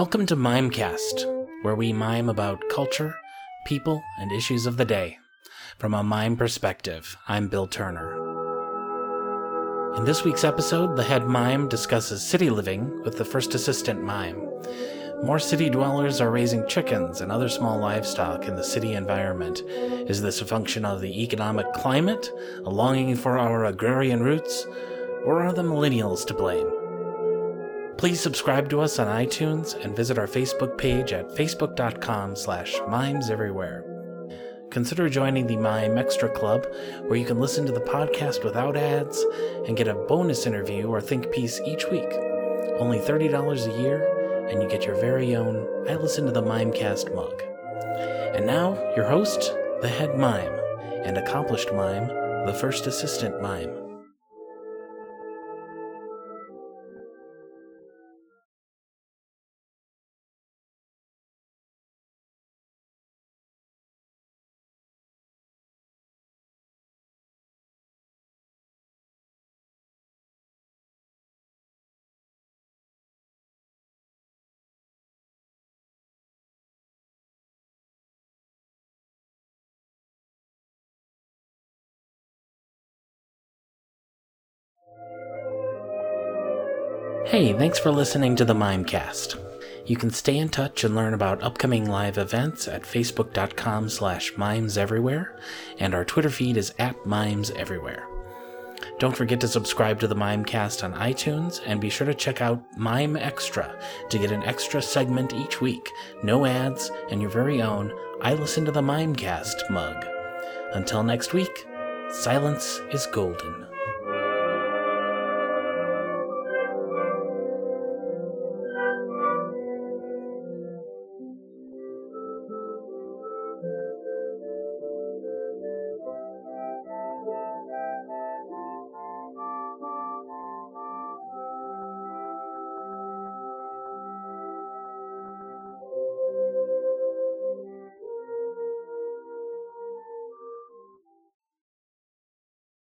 Welcome to Mimecast, where we mime about culture, people, and issues of the day. From a mime perspective, I'm Bill Turner. In this week's episode, the head mime discusses city living with the first assistant mime. More city dwellers are raising chickens and other small livestock in the city environment. Is this a function of the economic climate, a longing for our agrarian roots, or are the millennials to blame? Please subscribe to us on iTunes and visit our Facebook page at facebook.com slash mimeseverywhere. Consider joining the Mime Extra Club, where you can listen to the podcast without ads and get a bonus interview or think piece each week. Only $30 a year, and you get your very own I Listen to the Mimecast mug. And now, your host, the head mime, and accomplished mime, the first assistant mime. Hey, thanks for listening to the Mimecast. You can stay in touch and learn about upcoming live events at facebook.com slash mimeseverywhere, and our Twitter feed is at mimeseverywhere. Don't forget to subscribe to the Mimecast on iTunes, and be sure to check out Mime Extra to get an extra segment each week, no ads, and your very own I Listen to the Mimecast mug. Until next week, silence is golden.